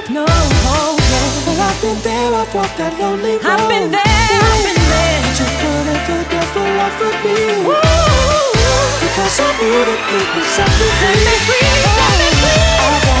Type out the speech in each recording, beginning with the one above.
up, no. Oh, yeah. Well, I've been there, I've walked that lonely road. I've been there, I've been there. But you couldn't feel that for love for me. Ooh, because I knew that it was something. Set me free, set me free. Oh,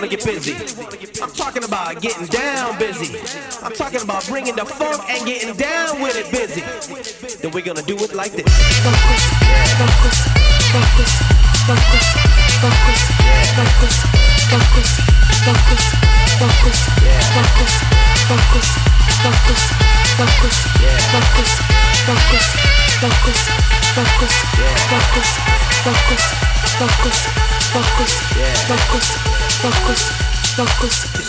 wanna get busy, I'm talking about getting down busy. I'm talking about bringing the funk and getting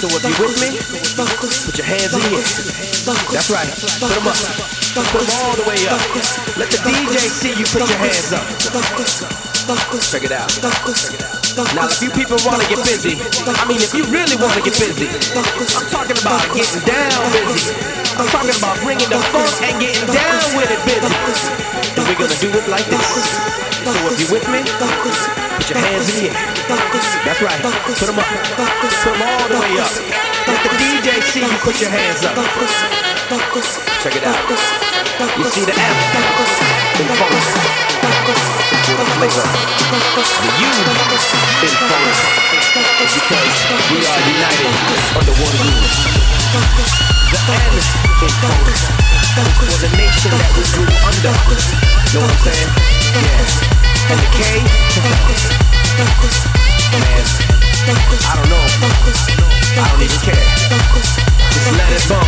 So if you with me, put your hands in air. That's right. Put them up. Put them all the way up. Let the DJ see you put your hands up. Check it out. Now, if you people wanna get busy, I mean, if you really wanna get busy, I'm talking about getting down busy. I'm talking about bringing the funk and getting down with it busy. And we're gonna do it like this. So if you with me, your hands in the air. That's right. Put them up. Put them all the way up. Let the DJ see you put your hands up. Check it out. You see the F in focus. For the flavor. The U in focus. It's because we are united under one roof. The N in focus. For the nation that we grew under. Know what I'm saying? Yeah. And the K? I don't know. I don't even care. Just let it bump.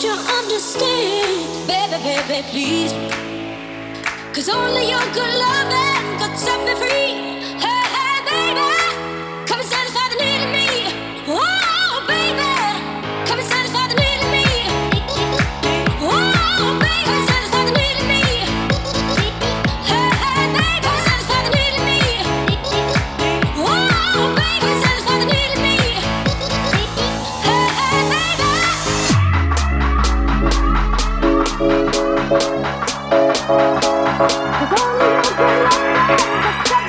Don't you understand, baby, baby, please? Cause only your good loving could set me free. Hey, hey, baby. Oh,